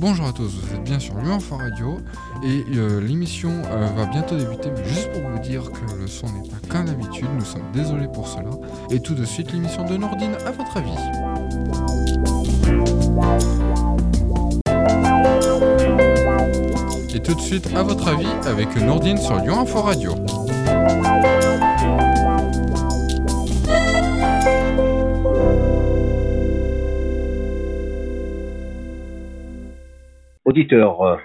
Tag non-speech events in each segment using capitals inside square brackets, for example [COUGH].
Bonjour à tous, vous êtes bien sur Info Radio et euh, l'émission euh, va bientôt débuter, mais juste pour vous dire que le son n'est pas qu'un d'habitude, nous sommes désolés pour cela. Et tout de suite, l'émission de Nordine, à votre avis Et tout de suite, à votre avis, avec Nordine sur Lyon Info Radio. Auditeurs euh,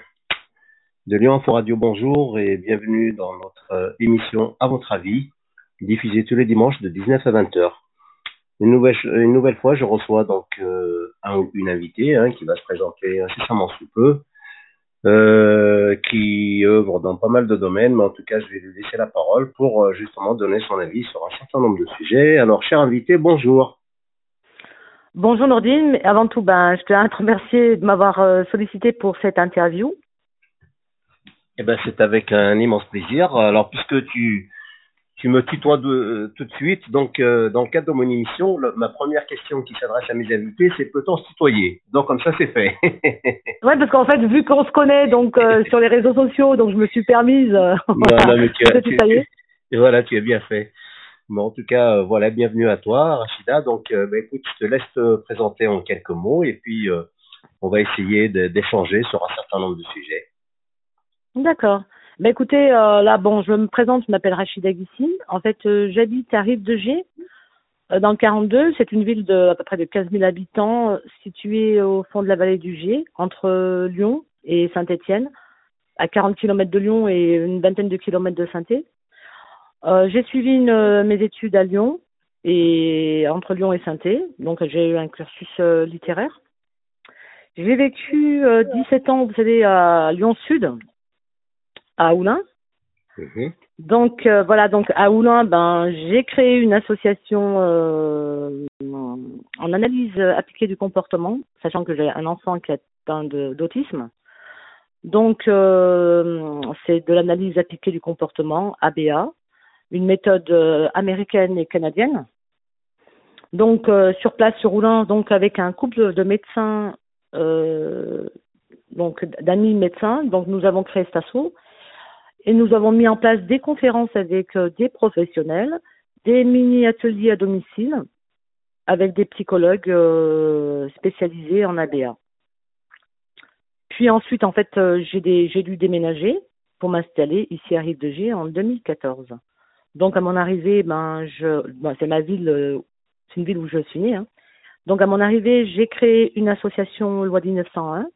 de Lyon Info Radio, bonjour et bienvenue dans notre euh, émission À votre avis, diffusée tous les dimanches de 19 à 20 heures. Une nouvelle, fois, je reçois donc euh, un, une invitée hein, qui va se présenter incessamment sous peu, euh, qui œuvre dans pas mal de domaines, mais en tout cas, je vais lui laisser la parole pour justement donner son avis sur un certain nombre de sujets. Alors, cher invité, bonjour. Bonjour Nordine, avant tout, ben, je tiens à te remercier de m'avoir euh, sollicité pour cette interview. Eh ben, c'est avec un immense plaisir. Alors, puisque tu, tu me tutoies de, euh, tout de suite, donc euh, dans le cadre de mon émission, le- ma première question qui s'adresse à mes invités, c'est peut-on se tutoyer? Donc, comme ça, c'est fait. [LAUGHS] Ouais, parce qu'en fait, vu qu'on se connaît donc euh, [LAUGHS] sur les réseaux sociaux, donc je me suis permise [LAUGHS] non, non, mais tu de as, te tu, tutoyer. tu- voilà, tu as bien fait. Bon, en tout cas, euh, voilà, bienvenue à toi, Rachida. Donc, euh, ben, écoute, je te laisse te présenter en quelques mots et puis euh, on va essayer d'échanger sur un certain nombre de sujets. D'accord. Ben écoutez, là, bon, je me présente, je m'appelle Rachida Guissine. En fait, j'habite à Rive de G, euh, dans le 42. C'est une ville de à peu près de 15 000 habitants, située au fond de la vallée du G, entre Lyon et Saint-Étienne, à 40 km de Lyon et une vingtaine de kilomètres de saint Euh, j'ai suivi une, euh, mes études à Lyon et entre Lyon et saint donc j'ai eu un cursus euh, littéraire. J'ai vécu euh, 17 ans, vous savez, à Lyon Sud, à Oulin. Mhm. Donc voilà, donc à Oulin, ben j'ai créé une association en analyse appliquée du comportement, sachant que j'ai un enfant qui est atteint d'autisme. Donc euh, c'est de l'analyse appliquée du comportement (ABA), une méthode euh, américaine et canadienne. Donc euh, sur place sur Oulin, donc avec un couple de médecins, euh, donc d'amis médecins, donc nous avons créé cet et nous avons mis en place des conférences avec des professionnels, des mini-ateliers à domicile avec des psychologues spécialisés en ABA. Puis ensuite, en fait, j'ai dû déménager pour m'installer ici à Rive de G en 2014. Donc à mon arrivée, ben c'est ma ville, euh, c'est une ville où je suis née. hein. Donc à mon arrivée, j'ai créé une association loi 1901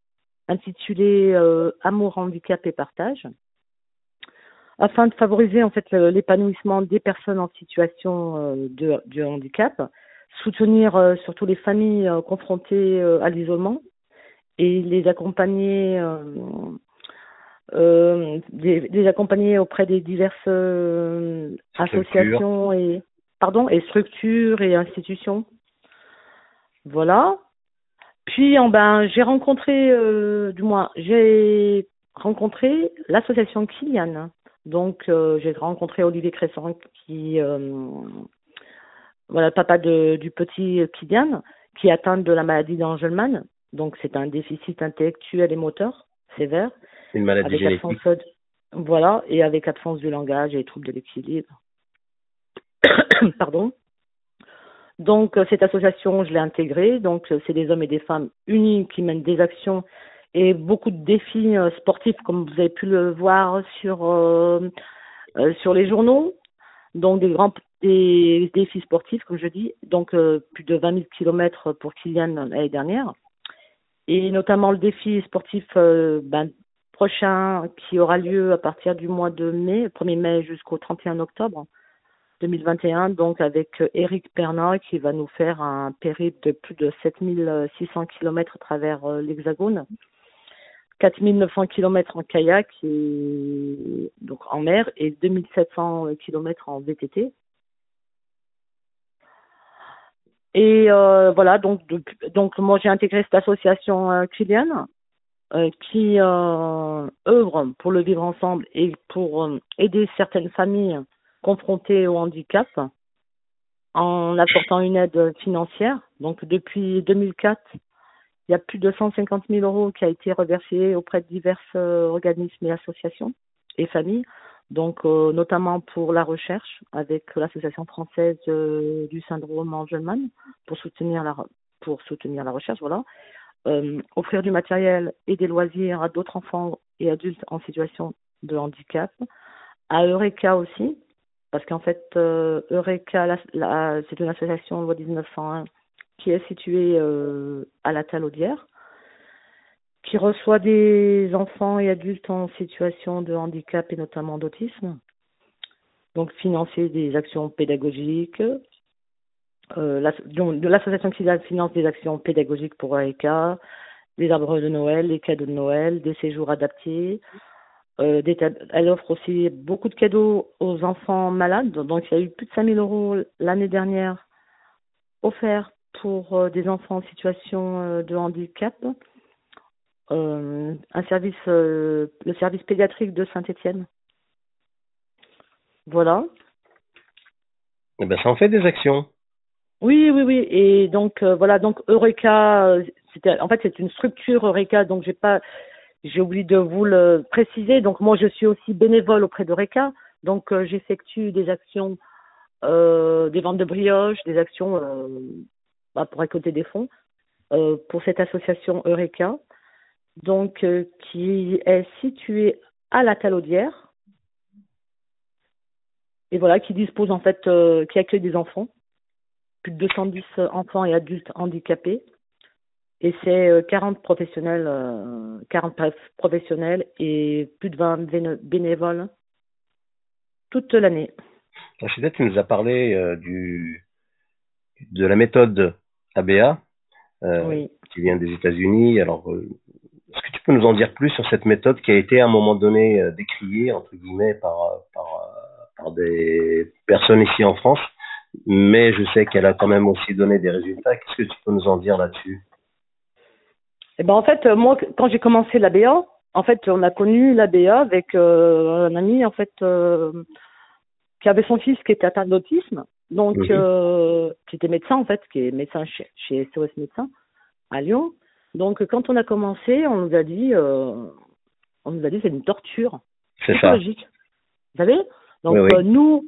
intitulée euh, Amour, handicap et partage afin de favoriser en fait l'épanouissement des personnes en situation euh, de, handicap, soutenir surtout les familles confrontées à l'isolement et les accompagner euh, les, les accompagner auprès des diverses euh, associations et pardon et structures et institutions. Voilà. Puis en ben j'ai rencontré euh, du moins j'ai rencontré l'association Kylian. Donc j'ai rencontré Olivier Crescent qui voilà papa de, du petit Kylian qui est atteint de la maladie d'Angelman. Donc c'est un déficit intellectuel et moteur sévère Une maladie avec génétique. absence de- voilà et avec absence du langage et troubles de l'équilibre. [COUGHS] Pardon. Donc euh, cette association, je l'ai intégrée. Donc euh, c'est des hommes et des femmes unis qui mènent des actions et beaucoup de défis euh, sportifs, comme vous avez pu le voir sur euh, euh, sur les journaux. Donc des grands des défis sportifs, comme je dis. Donc euh, plus de 20 000 kilomètres pour Kylian l'année dernière, et notamment le défi sportif euh, ben, prochain qui aura lieu à partir du mois de mai, 1er mai jusqu'au 31 octobre 2021, donc avec euh, Eric Pernat qui va nous faire un périple de plus de 7600 km à travers euh, l'Hexagone, 4900 km en kayak donc en mer et 2700 km en VTT. Et euh, voilà, donc moi j'ai intégré cette association euh, euh, qui euh, œuvre pour le vivre ensemble et pour euh, aider certaines familles confrontées au handicap en apportant une aide financière. Donc depuis 2004, il y a plus de 150 000 euros qui a été reversé auprès de divers organismes et associations et familles, donc notamment pour la recherche avec l'association française du syndrome Angelman pour soutenir la pour soutenir la recherche, voilà. Offrir du matériel et des loisirs à d'autres enfants et adultes en situation de handicap, à Eureka aussi, parce qu'en fait, euh, Eureka, c'est une association loi 1901 qui est située euh, à la Talaudière, qui reçoit des enfants et adultes en situation de handicap et notamment d'autisme. Donc, financer des actions pédagogiques. Euh, L'association qui finance des actions pédagogiques pour Eureka, des arbres de Noël, des cadeaux de Noël, des séjours adaptés, euh, elle offre aussi beaucoup de cadeaux aux enfants malades. Donc, il y a eu plus de 5000 euros l'année dernière offerts pour euh, des enfants en situation de handicap. un service, le service pédiatrique de Saint-Étienne. Voilà. Eh ben, ça en fait des actions. Oui, oui, oui. Et donc voilà, donc Eureka, c'était, en fait, c'est une structure Eureka, donc j'ai pas, j'ai oublié de vous le préciser. Donc moi, je suis aussi bénévole auprès de RECA. Donc euh, j'effectue des actions, euh, des ventes de brioches, des actions euh, bah, pour récolter des fonds euh, pour cette association Eureka, donc qui est située à la Talaudière et voilà qui dispose en fait, qui accueille des enfants, plus de 210 enfants et adultes handicapés et c'est 40 euh, professionnels, 40 euh, professionnels et plus de 20 bénévoles toute l'année. Rachida, tu nous as parlé euh, du, de la méthode ABA qui vient des États-Unis. Alors, est-ce que tu peux nous en dire plus sur cette méthode qui a été à un moment donné décriée, entre guillemets, par, par, par des personnes ici en France, mais je sais qu'elle a quand même aussi donné des résultats. Qu'est-ce que tu peux nous en dire là-dessus? Eh ben en fait, euh, moi, quand j'ai commencé l'ABA, en fait, on a connu l'ABA avec euh, un ami en fait euh, qui avait son fils qui était atteint d'autisme, donc mhm. qui était médecin en fait, qui est médecin chez, chez SOS Médecins à Lyon. Donc quand on a commencé, on nous a dit, on nous a dit c'est une torture psychologique. Vous savez? Donc nous,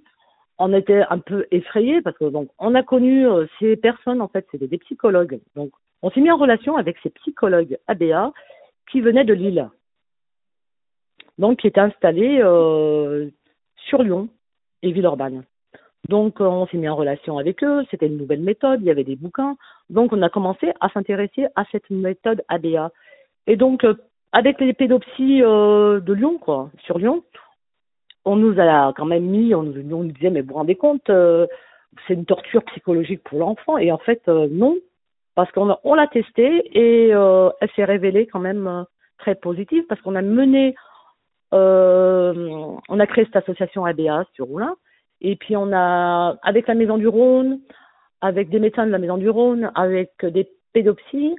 on était un peu effrayés parce que donc on a connu ces personnes en fait, c'était des psychologues. Donc on s'est mis en relation avec ces psychologues ABA qui venaient de Lille, donc qui étaient installés euh, sur Lyon et Villeurbanne. Donc euh, on s'est mis en relation avec eux, c'était une nouvelle méthode, il y avait des bouquins, donc on a commencé à s'intéresser à cette méthode ABA. Et donc euh, avec les pédopsies de Lyon, quoi, sur Lyon, on nous a quand même mis, on nous, disait mais vous vous rendez compte, c'est une torture psychologique pour l'enfant, et en fait non, parce qu'on on l'a testé et euh, elle s'est révélée quand même euh, très positive parce qu'on a mené, euh, on a créé cette association ABA sur Roulin et puis on a, avec la Maison du Rhône, avec des médecins de la Maison du Rhône, avec des pédopsies,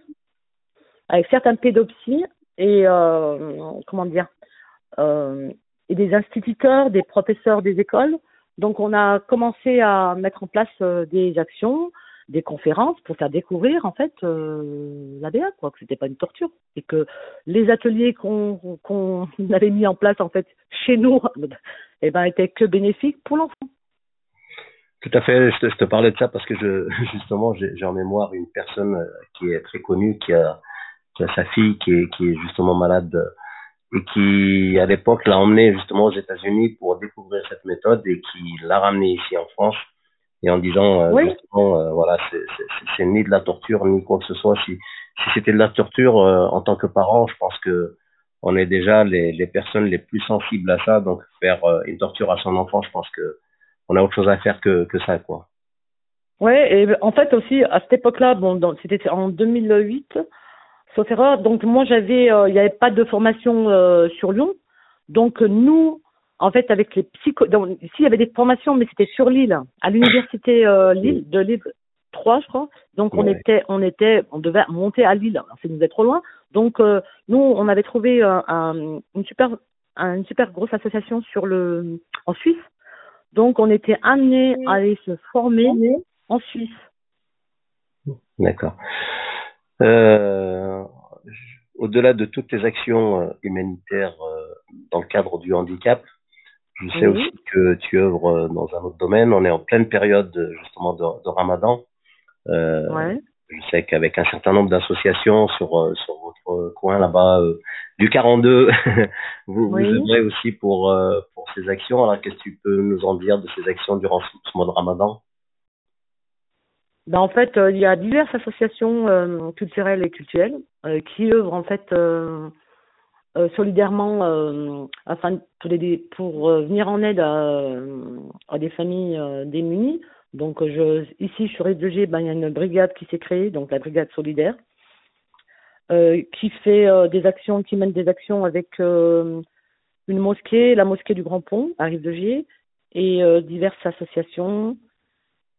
avec certains pédopsies et comment dire, et des instituteurs, des professeurs des écoles. Donc on a commencé à mettre en place des actions des conférences pour faire découvrir en fait euh, l'ABA quoi que c'était pas une torture et que les ateliers qu'on qu'on [LAUGHS] avait mis en place en fait chez nous [LAUGHS] eh ben étaient que bénéfiques pour l'enfant tout à fait je te, parlais de ça parce que [LAUGHS] justement j'ai en mémoire une personne euh, qui est très connue qui a, sa fille qui est justement malade et qui à l'époque l'a emmené justement aux États-Unis pour découvrir cette méthode et qui l'a ramené ici en France. Et en disant euh, euh, voilà c'est ni de la torture ni quoi que ce soit. Si si c'était de la torture euh, en tant que parent je pense que on est déjà les, les personnes les plus sensibles à ça. Donc faire une torture à son enfant je pense que on a autre chose à faire que que ça quoi. Ouais et en fait aussi à cette époque-là bon c'était en 2008 sauf erreur donc moi j'avais il n'y avait pas de formation sur Lyon donc nous en fait, avec les psycho... ici, il y avait des formations, mais c'était sur l'île, à l'université euh, Lille, de Lille 3, je crois. Donc, on était, on était, on devait monter à Lille. Ça nous est trop loin. Donc, euh, nous, on avait trouvé un, une super, une super grosse association sur le, en Suisse. Donc, on était amenés à aller se former en Suisse. D'accord. Euh, au-delà de toutes les actions euh, humanitaires euh, dans le cadre du handicap, je sais Oui. aussi que tu œuvres dans un autre domaine. On est en pleine période justement de, de Ramadan. Euh, Ouais. Je sais qu'avec un certain nombre d'associations sur, sur votre coin là-bas euh, du 42, [LAUGHS] vous, Oui. vous œuvrez aussi pour, euh, pour ces actions. Alors qu'est-ce que tu peux nous en dire de ces actions durant ce, ce mois de Ramadan? Ben, en fait, euh, il y a diverses associations euh, culturelles et culturelles euh, qui œuvrent en fait solidairement afin pour, pour venir en aide à, des familles démunies. Donc, je, ici, sur Rive de G, ben, il y a une brigade qui s'est créée, donc la brigade solidaire, qui fait des actions, qui mène des actions avec une mosquée, la mosquée du Grand Pont à Rive de G, et diverses associations.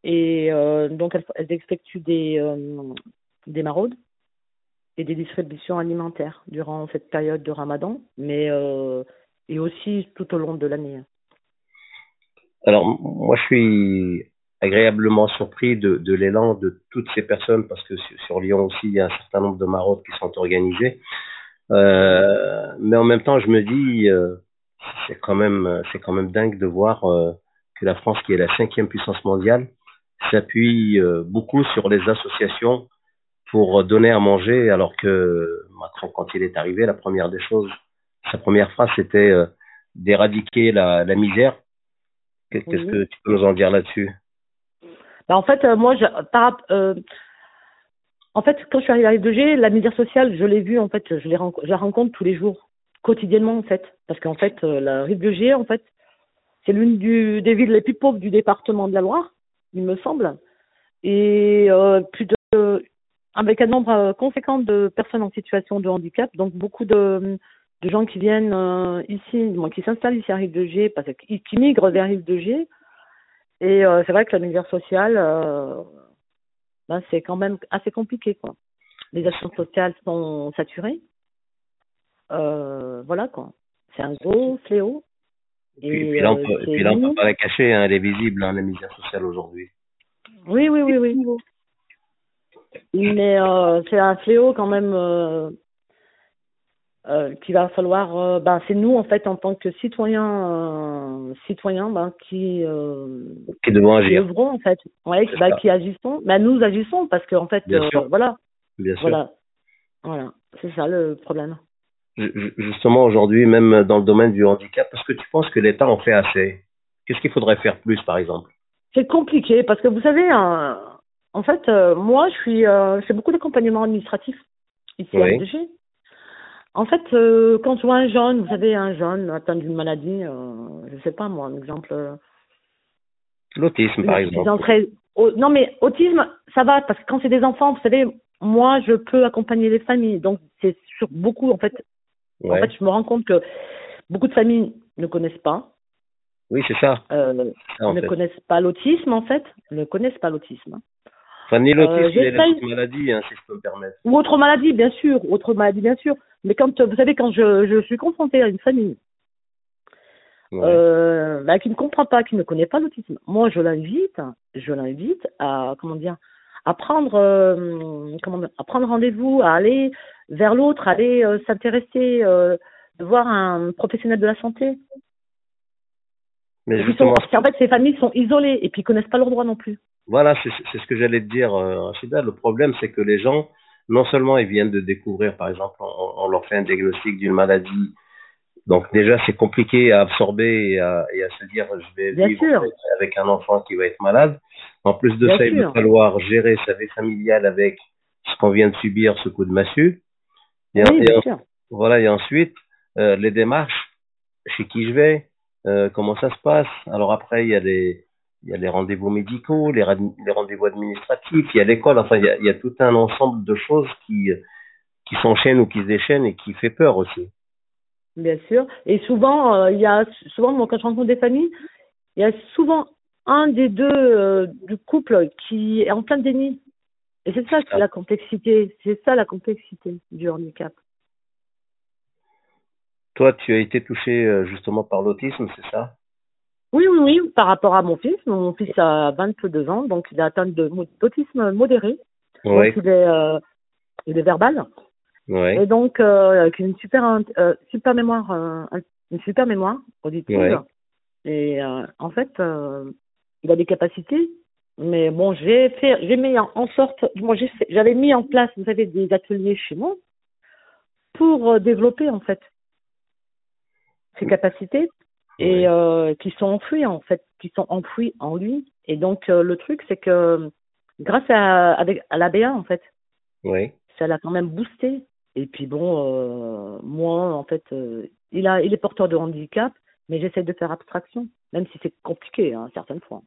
Et euh, donc, elles, effectuent des, euh, des maraudes et des distributions alimentaires durant cette période de ramadan, mais euh, et aussi tout au long de l'année. Alors, moi, je suis agréablement surpris de, l'élan de toutes ces personnes parce que sur, sur Lyon aussi, il y a un certain nombre de maraudes qui sont organisées. Mais en même temps, je me dis, c'est quand même, c'est quand même dingue de voir que la France, qui est la cinquième puissance mondiale, s'appuie euh, beaucoup sur les associations pour donner à manger, alors que Macron, quand il est arrivé, la première des choses, sa première phrase, c'était euh, d'éradiquer la, la misère. Qu'est-ce Oui. que tu peux nous en dire là-dessus? Ben, en fait, euh, moi, je, par, euh, en fait, quand je suis arrivée à Rive-de-G, la misère sociale, je l'ai vue, en fait, je, je la rencontre tous les jours, quotidiennement, en fait. Parce qu'en fait, la Rive-de-G, en fait, c'est l'une du- des villes les plus pauvres du département de la Loire, il me semble. Et euh, plus de, avec un nombre euh, conséquent de personnes en situation de handicap, donc beaucoup de, de gens qui viennent euh, ici, qui s'installent ici à Rive-de-G, parce qu'ils qui migrent vers Rive-de-G. Et euh, c'est vrai que la misère sociale, ben, c'est quand même assez compliqué, quoi. Les actions sociales sont saturées. Voilà, quoi. C'est un gros fléau. Et puis, puis là, on euh, peut, puis là, on peut pas la cacher, hein, elle est visible, hein, la misère sociale aujourd'hui. Oui, oui, oui, oui. Mais euh, c'est un fléau quand même euh, euh, qu'il va falloir. euh, ben, c'est nous en fait en tant que citoyens, euh, citoyens, ben, qui, euh, Qui devons qui agir, œuvrons en fait, ouais, ben, qui agissons. Ben, nous agissons parce qu'en fait, Bien euh, sûr. voilà, bien sûr. voilà, voilà, c'est ça le problème. Ju- ju- Justement, aujourd'hui, même dans le domaine du handicap, est-ce que tu penses que l'État en fait assez? Qu'est-ce qu'il faudrait faire plus, par exemple? C'est compliqué parce que vous savez, euh, en fait, euh, moi, je suis, euh, je fais beaucoup d'accompagnement administratif ici à Oui. RDG. En fait, euh, quand je vois un jeune, vous savez, un jeune atteint d'une maladie, euh, je sais pas moi, un exemple. L'autisme, par exemple. au- non, mais autisme, ça va parce que quand c'est des enfants, vous savez, moi, je peux accompagner les familles, donc c'est sur beaucoup en fait. En fait, je me rends compte que beaucoup de familles ne connaissent pas, Oui, c'est ça. euh, ça, ne fait. connaissent pas l'autisme en fait, ne connaissent pas l'autisme. Enfin, ni l'autisme, Euh, ni j'essaye- autres maladies, hein, si je peux me permettre. Ou autre maladie, bien sûr, autre maladie, bien sûr. Mais quand, vous savez, quand je, je suis confrontée à une famille Ouais. euh, bah, qui ne comprend pas, qui ne connaît pas l'autisme, moi, je l'invite, je l'invite à, comment dire, à prendre, euh, comment dire, à prendre rendez-vous, à aller vers l'autre, à aller euh, s'intéresser, euh, de voir un professionnel de la santé. Mais sont- justement, parce qu'en fait, ces familles sont isolées et puis ils connaissent pas leurs droits non plus. Voilà, c'est ce que j'allais te dire, Rachida. Le problème, c'est que les gens, non seulement ils viennent de découvrir, par exemple, on, on leur fait un diagnostic d'une maladie, donc déjà c'est compliqué à absorber et à, et à se dire je vais Bien vivre sûr. avec un enfant qui va être malade. En plus de Bien ça, il va falloir gérer sa vie familiale avec ce qu'on vient de subir, ce coup de massue. Et, oui, et bien sûr. voilà, et ensuite, euh, les démarches, chez qui je vais, euh, comment ça se passe. Alors après, il y a les, il y a les rendez-vous médicaux, les, les rendez-vous administratifs, il y a l'école, enfin, il y a, il y a tout un ensemble de choses qui, qui s'enchaînent ou qui se déchaînent et qui fait peur aussi. Bien sûr. Et souvent, euh, il y a souvent moi, quand je rencontre des familles, il y a souvent un des deux euh, du couple qui est en plein déni. Et c'est ça la complexité. C'est ça la complexité du handicap. Toi, tu as été touché euh, justement par l'autisme, c'est ça? Oui, oui, oui. Par rapport à mon fils, mon fils a 22 ans, donc il est atteint d'autisme modéré. Oui. Donc il est, euh, il est verbal. Ouais. Et donc, euh, avec une super, euh, super mémoire, euh, une super mémoire auditive. Ouais. Et euh, en fait, il a des capacités. Mais bon, j'ai fait, j'ai mis en, sorte, fait- j'avais mis en place, vous savez, des ateliers chez moi pour développer en fait ses capacités et qui sont enfouies en fait, qui sont enfouies en lui. Et donc le truc, c'est que grâce à avec à l'ABA en fait, ça l'a quand même boosté. Et puis bon, euh, moi, en fait, euh, il a, il est porteur de handicap, mais j'essaie de faire abstraction, même si c'est compliqué, hein, certaines fois.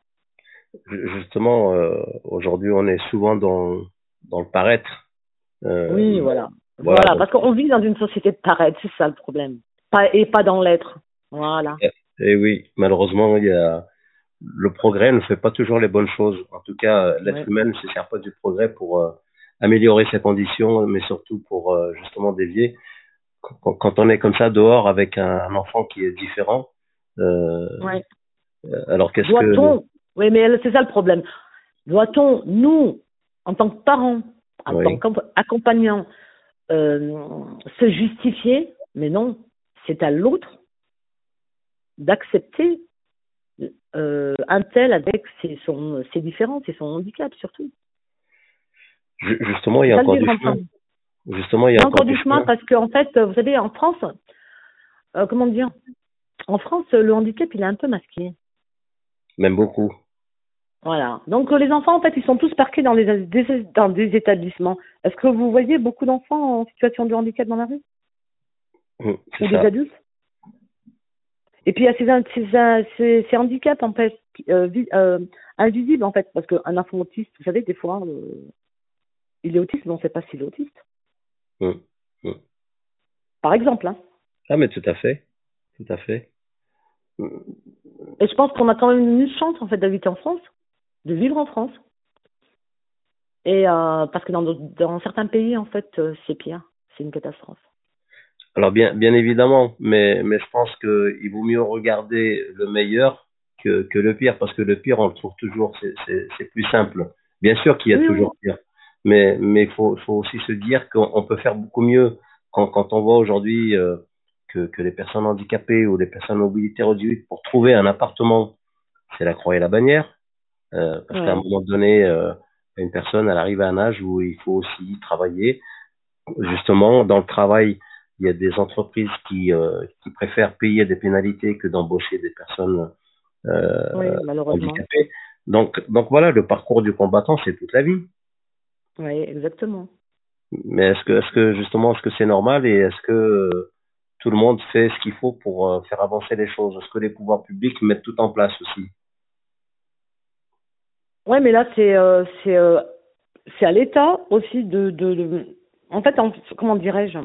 Ju- Justement, euh, aujourd'hui, on est souvent dans, dans le paraître. Oui, voilà. voilà, Voilà, donc- parce qu'on vit dans une société de paraître, c'est ça le problème. Pas, et pas dans l'être. Voilà. Et oui, malheureusement, il y a le progrès ne fait pas toujours les bonnes choses. En tout cas, l'être Ouais. humain ne se sert pas du progrès pour améliorer ses conditions, mais surtout pour euh, justement dévier. Quand, quand on est comme ça dehors avec un, un enfant qui est différent, euh, Ouais. alors qu'est-ce que oui, mais c'est ça le problème. Doit-on, nous, en tant que parents, en Oui. tant qu'accompagnants, euh, se justifier? Mais non, c'est à l'autre d'accepter euh, un tel avec ses, son, ses différences et son handicap surtout. Ju- justement il y a encore du chemin. Justement, il y a encore du chemin parce qu'en fait, vous savez, en France, euh, comment dire En France, le handicap, il est un peu masqué. Même beaucoup. Voilà. Donc euh, les enfants, en fait, ils sont tous parqués dans, des, dans des établissements. Est-ce que vous voyez beaucoup d'enfants en situation de handicap dans la rue? Mm, Ou des adultes? Et puis il y a ces, ces, ces, ces handicaps, en fait, euh, euh, invisibles, en fait, parce qu'un enfant autiste, vous savez, des fois, euh, il est autiste, mais on ne sait pas s'il est autiste. Mm, mm. Par exemple. Hein. Ah, mais tout à fait. Tout à fait. Et je pense qu'on a quand même une chance, en fait, d'habiter en France, de vivre en France. Et euh, parce que dans, certains pays, en fait, euh, c'est pire. C'est une catastrophe. Alors bien, bien évidemment, mais, mais je pense qu'il vaut mieux regarder le meilleur que, que le pire, parce que le pire, on le trouve toujours, c'est- plus simple. Bien sûr qu'il y a Oui, toujours pire, mais mais il faut, faut aussi se dire qu'on on peut faire beaucoup mieux quand, quand on voit aujourd'hui euh, que, que les personnes handicapées ou les personnes mobilité réduite, pour trouver un appartement, c'est la croix et la bannière, euh, parce Ouais. qu'à un moment donné, euh, une personne, elle arrive à un âge où il faut aussi travailler. Justement, dans le travail, il y a des entreprises qui, qui préfèrent payer des pénalités que d'embaucher des personnes Oui, handicapées. Donc, donc voilà, le parcours du combattant, c'est toute la vie. Oui, exactement. Mais est-ce que, est-ce que justement, est-ce que c'est normal et est-ce que euh, tout le monde fait ce qu'il faut pour euh, faire avancer les choses? Est-ce que les pouvoirs publics mettent tout en place aussi? Ouais, mais là, c'est euh, c'est euh, c'est à l'État aussi de, de, de- en fait, en- comment dirais-je,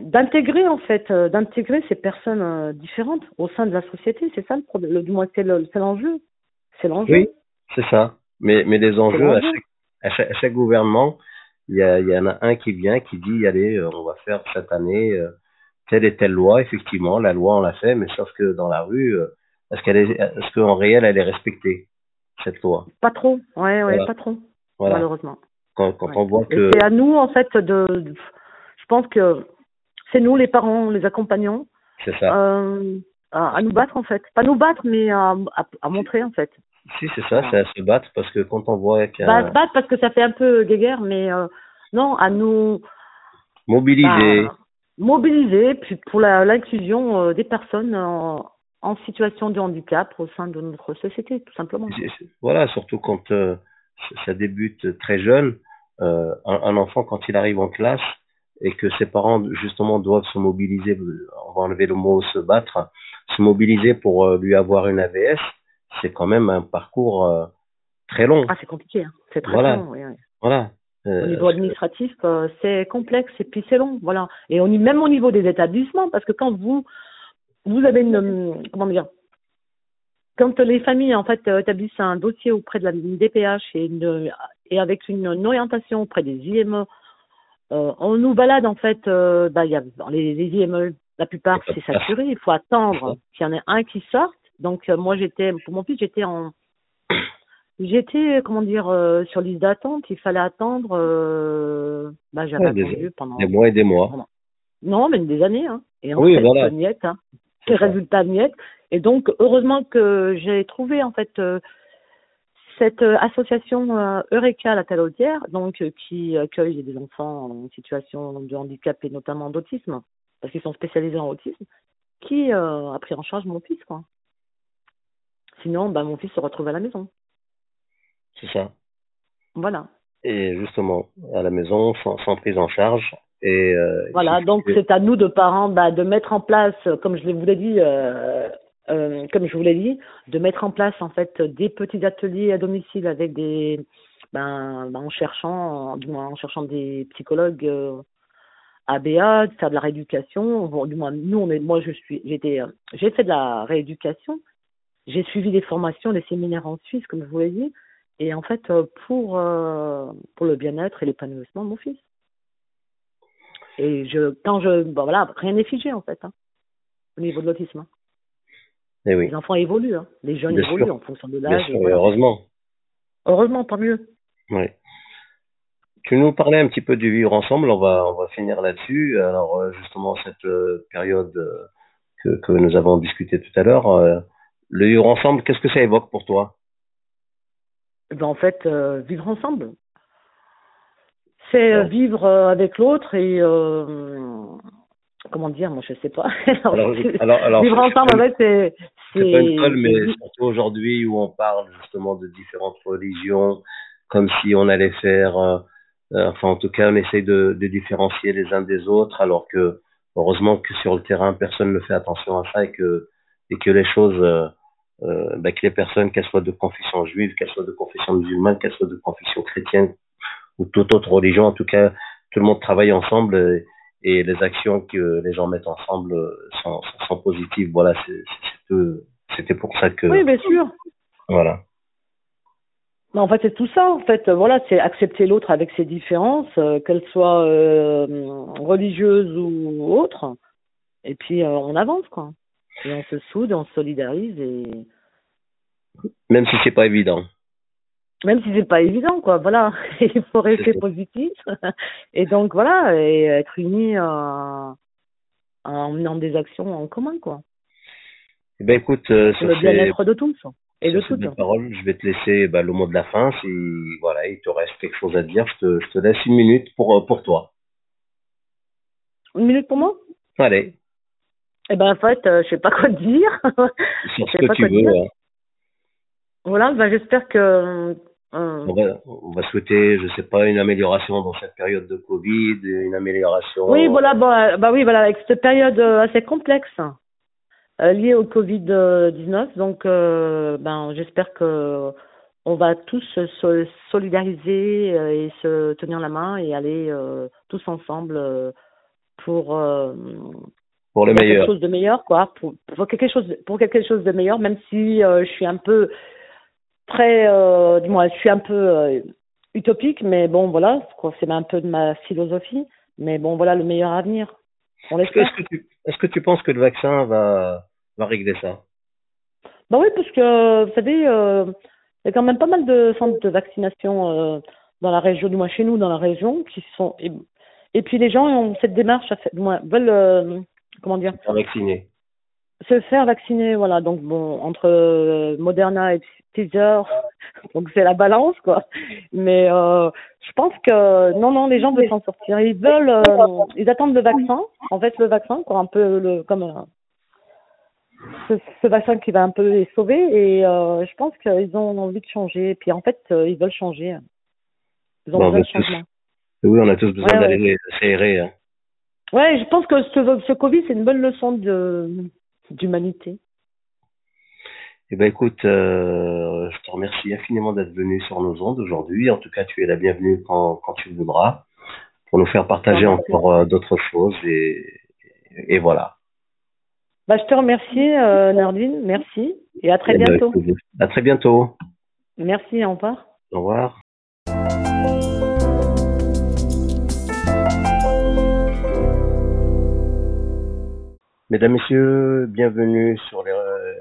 d'intégrer en fait, euh, d'intégrer ces personnes euh, différentes au sein de la société. C'est ça le problème, du moins c'est le- c'est l'enjeu, c'est l'enjeu. Oui, c'est ça. Mais, mais les enjeux, à l'enjeu. chaque, à chaque, à chaque gouvernement, il y, a, il y en a un qui vient, qui dit, allez, euh, on va faire cette année euh, telle et telle loi. Effectivement, la loi, on l'a fait, mais sauf que dans la rue, euh, est-ce qu'elle est, est-ce qu'en réel, elle est respectée, cette loi? Pas trop, ouais, ouais, Voilà. pas trop, Voilà. malheureusement. Quand, quand Ouais. on voit Et que, c'est à nous en fait de, de- je pense que c'est nous les parents, les accompagnants, c'est ça. euh, à, à nous battre en fait, pas nous battre, mais à, à, à montrer en fait. Si, c'est ça, c'est à se battre, parce que quand on voit qu'un Bah, se battre parce que ça fait un peu guéguerre, mais euh, non, à nous mobilisé, bah, mobiliser puis pour la- l'inclusion euh, des personnes en, en situation de handicap au sein de notre société, tout simplement. Voilà, surtout quand euh, ça débute très jeune, un, un enfant quand il arrive en classe et que ses parents justement doivent se mobiliser, on va enlever le mot se battre, se mobiliser pour lui avoir une AVS, c'est quand même un parcours euh, très long. Ah, c'est compliqué, hein. c'est très Voilà. long. oui, oui. Voilà. Au Euh, niveau administratif, euh, c'est complexe et puis c'est long, voilà. Et on, même au niveau des établissements, parce que quand vous vous avez une comment dire, quand les familles en fait établissent un dossier auprès de la DPH et, une, et avec une, une orientation auprès des IME, euh, on nous balade en fait, bah y a les, les IME, la plupart c'est saturé, il faut attendre qu'il y en ait un qui sorte. Donc euh, moi j'étais pour mon fils j'étais en [CLEARS THROAT] J'étais, comment dire, euh, sur liste d'attente. Il fallait attendre. Euh, bah, j'avais Ouais, des- attendu pendant. Des mois et des mois. Non, mais des années. Hein. Et en Oui, fait, voilà. niette, hein. C'est Les résultats niette. Et donc, heureusement que j'ai trouvé en fait euh, cette euh, association euh, Eureka la Talaudière, donc euh, qui accueille des enfants en situation de handicap et notamment d'autisme, parce qu'ils sont spécialisés en autisme, qui euh, a pris en charge mon fils, quoi. Sinon, bah, mon fils se retrouve à la maison. C'est ça. Voilà. Et justement, à la maison, sans, sans prise en charge. Et, euh, il Voilà, donc que- c'est à nous de parents bah, de mettre en place, comme je vous l'ai dit, euh, euh, comme je vous l'ai dit, de mettre en place en fait des petits ateliers à domicile avec des, ben, ben, en cherchant, du moins en cherchant des psychologues ABA, de faire de la rééducation. Bon, du moins, nous on est, moi je suis, j'étais, j'ai fait de la rééducation, j'ai suivi des formations, des séminaires en Suisse, comme je vous l'ai dit, et en fait euh, pour euh, pour le bien-être et l'épanouissement de mon fils. Et je, quand je, bon voilà, rien n'est figé en fait, hein, au niveau de l'autisme. hein. Eh oui, Les enfants évoluent, hein. les jeunes Bien évoluent sûr. en fonction de l'âge. voilà. heureusement. Heureusement, tant mieux. Oui. Tu nous parlais un petit peu du vivre ensemble, on va, on va finir là-dessus. Alors, euh, justement, cette période que, que nous avons discuté tout à l'heure, le vivre ensemble, qu'est-ce que ça évoque pour toi? Eh Ben, en fait, euh, vivre ensemble, c'est euh, Ouais. vivre euh, avec l'autre et euh, comment dire, moi je sais pas. [LAUGHS] Alors, alors, alors, vivre ensemble, en fait, c'est C'est pas une colle, mais surtout aujourd'hui où on parle justement de différentes religions, comme si on allait faire, euh, enfin en tout cas on essaye de, de différencier les uns des autres, alors que heureusement que sur le terrain personne ne fait attention à ça et que et que les choses, euh, euh, bah, que les personnes, qu'elles soient de confession juive, qu'elles soient de confession musulmane, qu'elles soient de confession chrétienne ou toute autre religion, en tout cas tout le monde travaille ensemble. Et, et les actions que les gens mettent ensemble euh, sont, sont positives. Voilà, c'était pour ça que Oui, bien sûr. voilà. Mais en fait, c'est tout ça. En fait, voilà, c'est accepter l'autre avec ses différences, euh, qu'elles soient euh, religieuses ou autres. Et puis, euh, on avance, quoi. Et on se soude, on se solidarise, et Même si c'est pas évident. même si c'est pas évident, quoi. Voilà, [LAUGHS] il faut rester positif. Et donc, voilà, et être unis euh, en menant des actions en commun, quoi. Eh ben écoute, euh, ça le bien-être de tous et de sur toutes. paroles. Je vais te laisser bah, le mot de la fin. Si voilà, il te reste quelque chose à dire, je te, je te laisse une minute pour euh, pour toi. Une minute pour moi? Allez, Eh ben, en fait, euh, je sais pas quoi te dire. [LAUGHS] ce que tu veux. dire. hein. Voilà, ben, j'espère que euh, On va on va souhaiter, je sais pas, une amélioration dans cette période de Covid, une amélioration. Oui, voilà, bah, bah oui, voilà, avec cette période euh, assez complexe euh, liée au Covid-19, donc euh, ben j'espère que on va tous se so- solidariser euh, et se tenir la main et aller euh, tous ensemble euh, pour euh, pour le quelque chose de meilleur, quoi, pour, pour quelque chose pour quelque chose de meilleur, même si euh, je suis un peu très, euh, du moins, je suis un peu euh, utopique, mais bon, voilà, c'est un peu de ma philosophie, mais bon, voilà, le meilleur avenir. Est-ce que, est-ce que tu que tu penses que le vaccin va va régler ça? Bah oui, parce que vous savez, euh, il y a quand même pas mal de centres de vaccination dans la région, du moins chez nous, dans la région, qui sont et, et puis les gens ont cette démarche, à du moins veulent comment dire, Pas vacciné. se faire vacciner, voilà. Donc bon, entre euh, Moderna et Pfizer, [LAUGHS] donc c'est la balance quoi. Mais euh, je pense que non, non, les gens veulent s'en sortir. Ils veulent, euh, ils attendent le vaccin. En fait, le vaccin, quoi, un peu le comme euh, ce, ce vaccin qui va un peu les sauver. Et je pense qu'ils ont envie de changer. Et puis en fait, ils veulent changer. Ils ont Bon, besoin de changement. Oui, on a tous besoin Ouais, d'aller s'aérer. Hein. Ouais, je pense que ce, ce Covid, c'est une bonne leçon de d'humanité. Eh ben écoute, euh, je te remercie infiniment d'être venu sur nos ondes aujourd'hui. En tout cas, tu es la bienvenue quand, quand tu voudras pour nous faire partager encore euh, d'autres choses et, et voilà. Bah, je te remercie, euh, Nardine. Merci. Et à très Eh ben, bientôt. À très bientôt. Merci, au revoir. Au revoir. Mesdames, Messieurs, bienvenue sur les,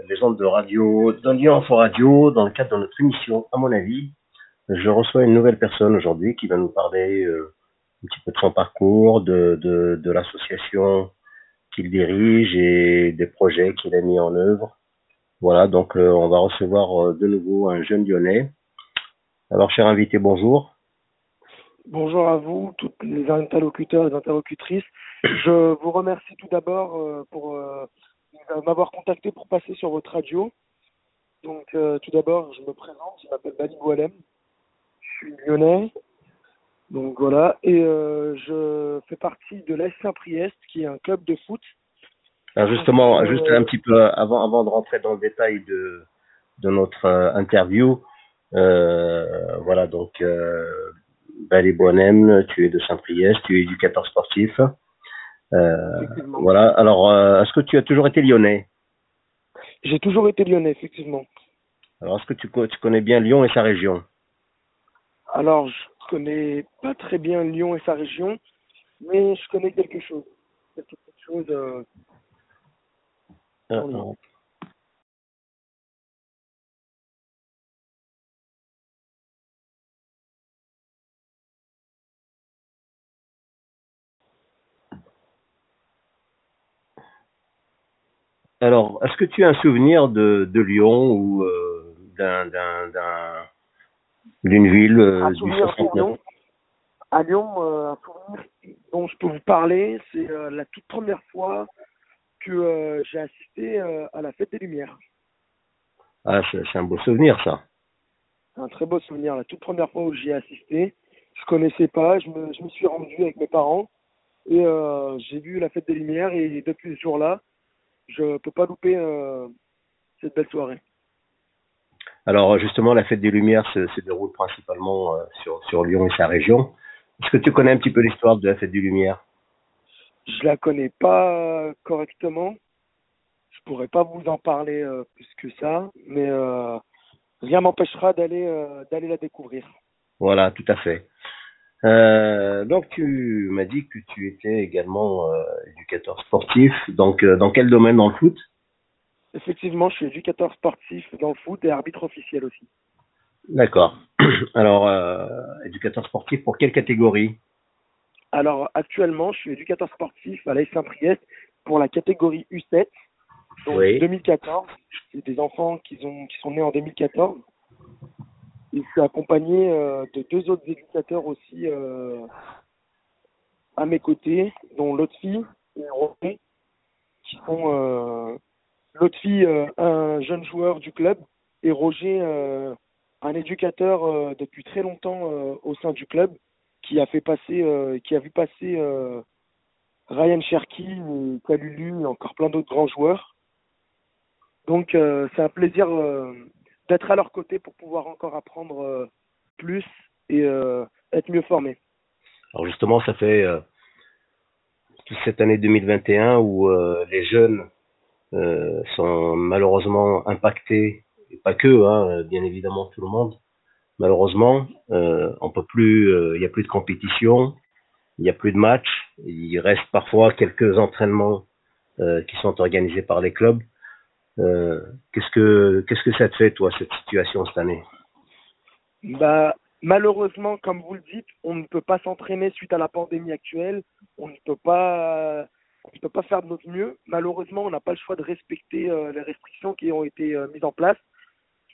les ondes de radio, Lyon Info Radio, dans le cadre de notre émission, à mon avis. Je reçois une nouvelle personne aujourd'hui qui va nous parler euh, un petit peu de son parcours, de, l'association qu'il dirige et des projets qu'il a mis en œuvre. Voilà, donc euh, on va recevoir euh, de nouveau un jeune lyonnais. Alors, cher invité, bonjour. Bonjour à vous, tous les interlocuteurs et interlocutrices. Je vous remercie tout d'abord euh, pour euh, m'avoir contacté pour passer sur votre radio. Donc, euh, tout d'abord, je me présente, je m'appelle Bali Boalem, je suis lyonnais. Donc voilà, et je fais partie de l'AS Saint-Priest, qui est un club de foot. Alors justement, juste un petit peu avant, avant de rentrer dans le détail de, de notre interview, euh, voilà, donc euh, Bali Boinem, tu es de Saint-Priest, tu es éducateur sportif. Euh, voilà, alors euh, est-ce que tu as toujours été lyonnais? J'ai toujours été lyonnais, effectivement. Alors est-ce que tu, co- tu connais bien Lyon et sa région? Alors, je connais pas très bien Lyon et sa région, mais je connais quelque chose. Quelque chose. euh, Euh, Alors, est-ce que tu as un souvenir de, de Lyon ou euh, d'un, d'un, d'un- d'une ville euh, un du souvenir de 69 Lyon. À Lyon, euh, un souvenir dont je peux vous parler, c'est la toute première fois que j'ai assisté à la fête des Lumières. Ah, c'est, c'est un beau souvenir, ça. C'est un très beau souvenir. La toute première fois où j'y ai assisté, je connaissais pas, je me, je me suis rendu avec mes parents et j'ai vu la fête des Lumières et depuis ce jour-là, je peux pas louper euh, cette belle soirée. Alors, justement, la fête des Lumières se, se déroule principalement euh, sur, sur Lyon et sa région. Est-ce que tu connais un petit peu l'histoire de la fête des Lumières? Je la connais pas correctement. Je pourrais pas vous en parler euh, plus que ça, mais euh, rien m'empêchera d'aller euh, d'aller la découvrir. Voilà, tout à fait. Euh, donc, tu m'as dit que tu étais également euh, éducateur sportif. Donc, euh, dans quel domaine dans le foot? Effectivement, je suis éducateur sportif dans le foot et arbitre officiel aussi. D'accord. [CLEARS THROAT] Alors, éducateur sportif pour quelle catégorie? Alors actuellement, je suis éducateur sportif à l'AS Saint-Priest pour la catégorie U7, donc Oui. 2014. C'est des enfants qui, ont, qui sont nés en 2014. Je suis accompagné euh, de deux autres éducateurs aussi euh, à mes côtés, dont l'autre fille et Roger, qui sont euh, l'autre fille, un jeune joueur du club, et Roger, un éducateur depuis très longtemps au sein du club, qui a fait passer, qui a vu passer Ryan Cherky, Kalulu et encore plein d'autres grands joueurs. Donc c'est un plaisir d'être à leur côté pour pouvoir encore apprendre euh, plus et euh, être mieux formé. Alors justement, ça fait euh, toute cette année 2021 où les jeunes sont malheureusement impactés, et pas que, hein, bien évidemment tout le monde. Malheureusement, on peut plus, il n'y a plus de compétition, il n'y a plus de matchs, il reste parfois quelques entraînements qui sont organisés par les clubs. Euh, qu'est-ce que qu'est-ce que ça te fait toi cette situation cette année? Bah, malheureusement, comme vous le dites, on ne peut pas s'entraîner suite à la pandémie actuelle. On ne peut pas, on ne peut pas faire de notre mieux. Malheureusement, on n'a pas le choix de respecter euh, les restrictions qui ont été euh, mises en place.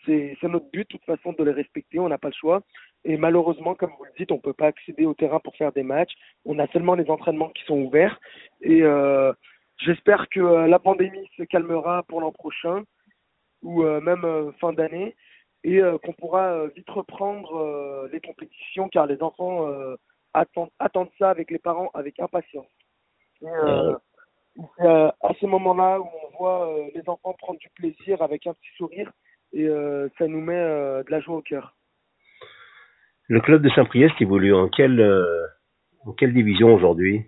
C'est notre but, de toute façon, de les respecter. On n'a pas le choix. Et malheureusement, comme vous le dites, on ne peut pas accéder au terrain pour faire des matchs. On a seulement les entraînements qui sont ouverts. Et j'espère que euh, la pandémie se calmera pour l'an prochain ou euh, même euh, fin d'année et qu'on pourra vite reprendre les compétitions car les enfants attendent, attendent ça avec les parents avec impatience. Et, c'est à ce moment-là où on voit les enfants prendre du plaisir avec un petit sourire et ça nous met de la joie au cœur. Le club de Saint-Priest évolue en quelle en quelle division aujourd'hui?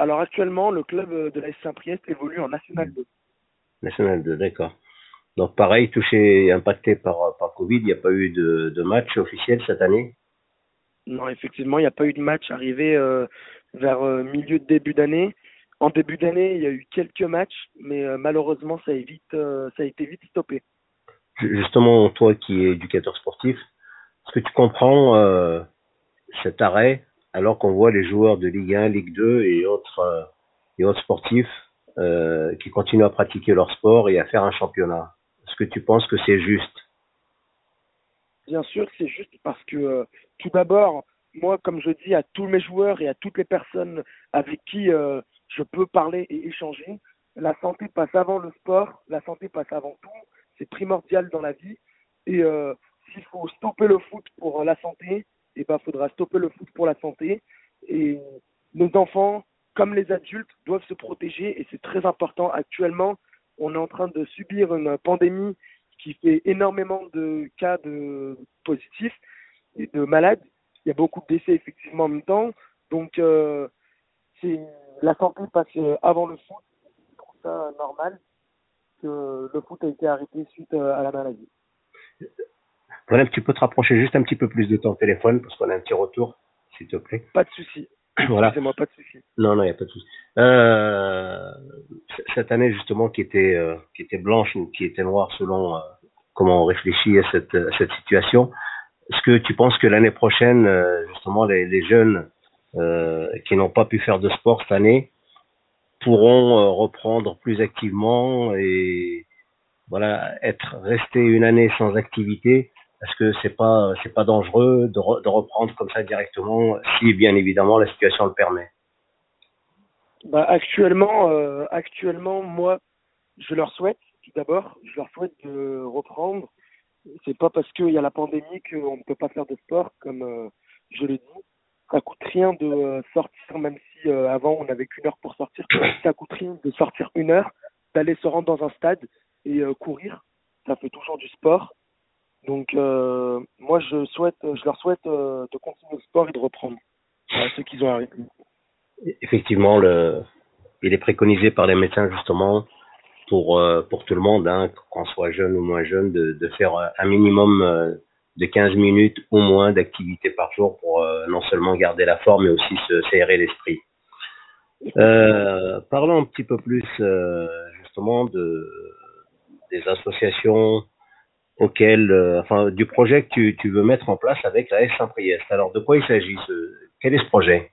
Alors actuellement, le club euh, de la Saint-Priest évolue en National 2. National 2, d'accord. Donc pareil, touché, impacté par, par Covid, il n'y a pas eu de, de match officiel cette année? Non, effectivement, il n'y a pas eu de match arrivé euh, vers euh, milieu de début d'année. En début d'année, il y a eu quelques matchs, mais euh, malheureusement, ça vite, euh, ça a été vite stoppé. Justement, toi qui es éducateur sportif, est-ce que tu comprends euh, cet arrêt alors qu'on voit les joueurs de Ligue 1, Ligue 2 et autres, et autres sportifs qui continuent à pratiquer leur sport et à faire un championnat Est-ce que tu penses que c'est juste? Bien sûr, c'est juste parce que tout d'abord, moi, comme je dis à tous mes joueurs et à toutes les personnes avec qui euh, je peux parler et échanger, la santé passe avant le sport, la santé passe avant tout, c'est primordial dans la vie. Et euh, s'il faut stopper le foot pour la santé, ben, faudra stopper le foot pour la santé. Et nos enfants, comme les adultes, doivent se protéger et c'est très important. Actuellement, on est en train de subir une pandémie qui fait énormément de cas de positifs et de malades il y a beaucoup de décès effectivement en même temps. Donc, euh, la santé passe avant le foot. Je trouve ça normal que le foot a été arrêté suite euh, à la maladie. Voilà, tu peux te rapprocher juste un petit peu plus de ton téléphone parce qu'on a un petit retour, s'il te plaît. Pas de souci. [CLEARS THROAT] Voilà. moi pas de souci. Non, non, il n'y a pas de souci. Euh, cette année justement qui était euh, qui était blanche ou qui était noire selon euh, comment on réfléchit à cette, à cette situation. Est-ce que tu penses que l'année prochaine, euh, justement, les, les jeunes qui n'ont pas pu faire de sport cette année pourront reprendre plus activement et voilà être restés une année sans activité Est-ce que c'est pas c'est pas dangereux de, reprendre comme ça directement si bien évidemment la situation le permet bah, actuellement, euh, actuellement, moi, je leur souhaite, tout d'abord, je leur souhaite de reprendre c'est pas parce qu'il y a la pandémie qu'on ne peut pas faire de sport, comme euh, je l'ai dit. Ça coûte rien de euh, sortir, même si avant on avait qu'une heure pour sortir. [COUGHS] Ça coûte rien de sortir une heure, d'aller se rendre dans un stade et courir. Ça fait toujours du sport. Donc moi je souhaite, je leur souhaite de continuer le sport et de reprendre à ceux qui ont arrêté. Effectivement, le, il est préconisé par les médecins justement pour, euh, pour tout le monde, hein, qu'on soit jeune ou moins jeune, de, de faire un minimum euh, de 15 minutes ou moins d'activité par jour pour euh, non seulement garder la forme, mais aussi se s'aérer l'esprit. Euh, parlons un petit peu plus justement de des associations auxquelles, enfin, du projet que tu, veux mettre en place avec la S Saint-Priest. Alors, de quoi il s'agit Quel est ce projet?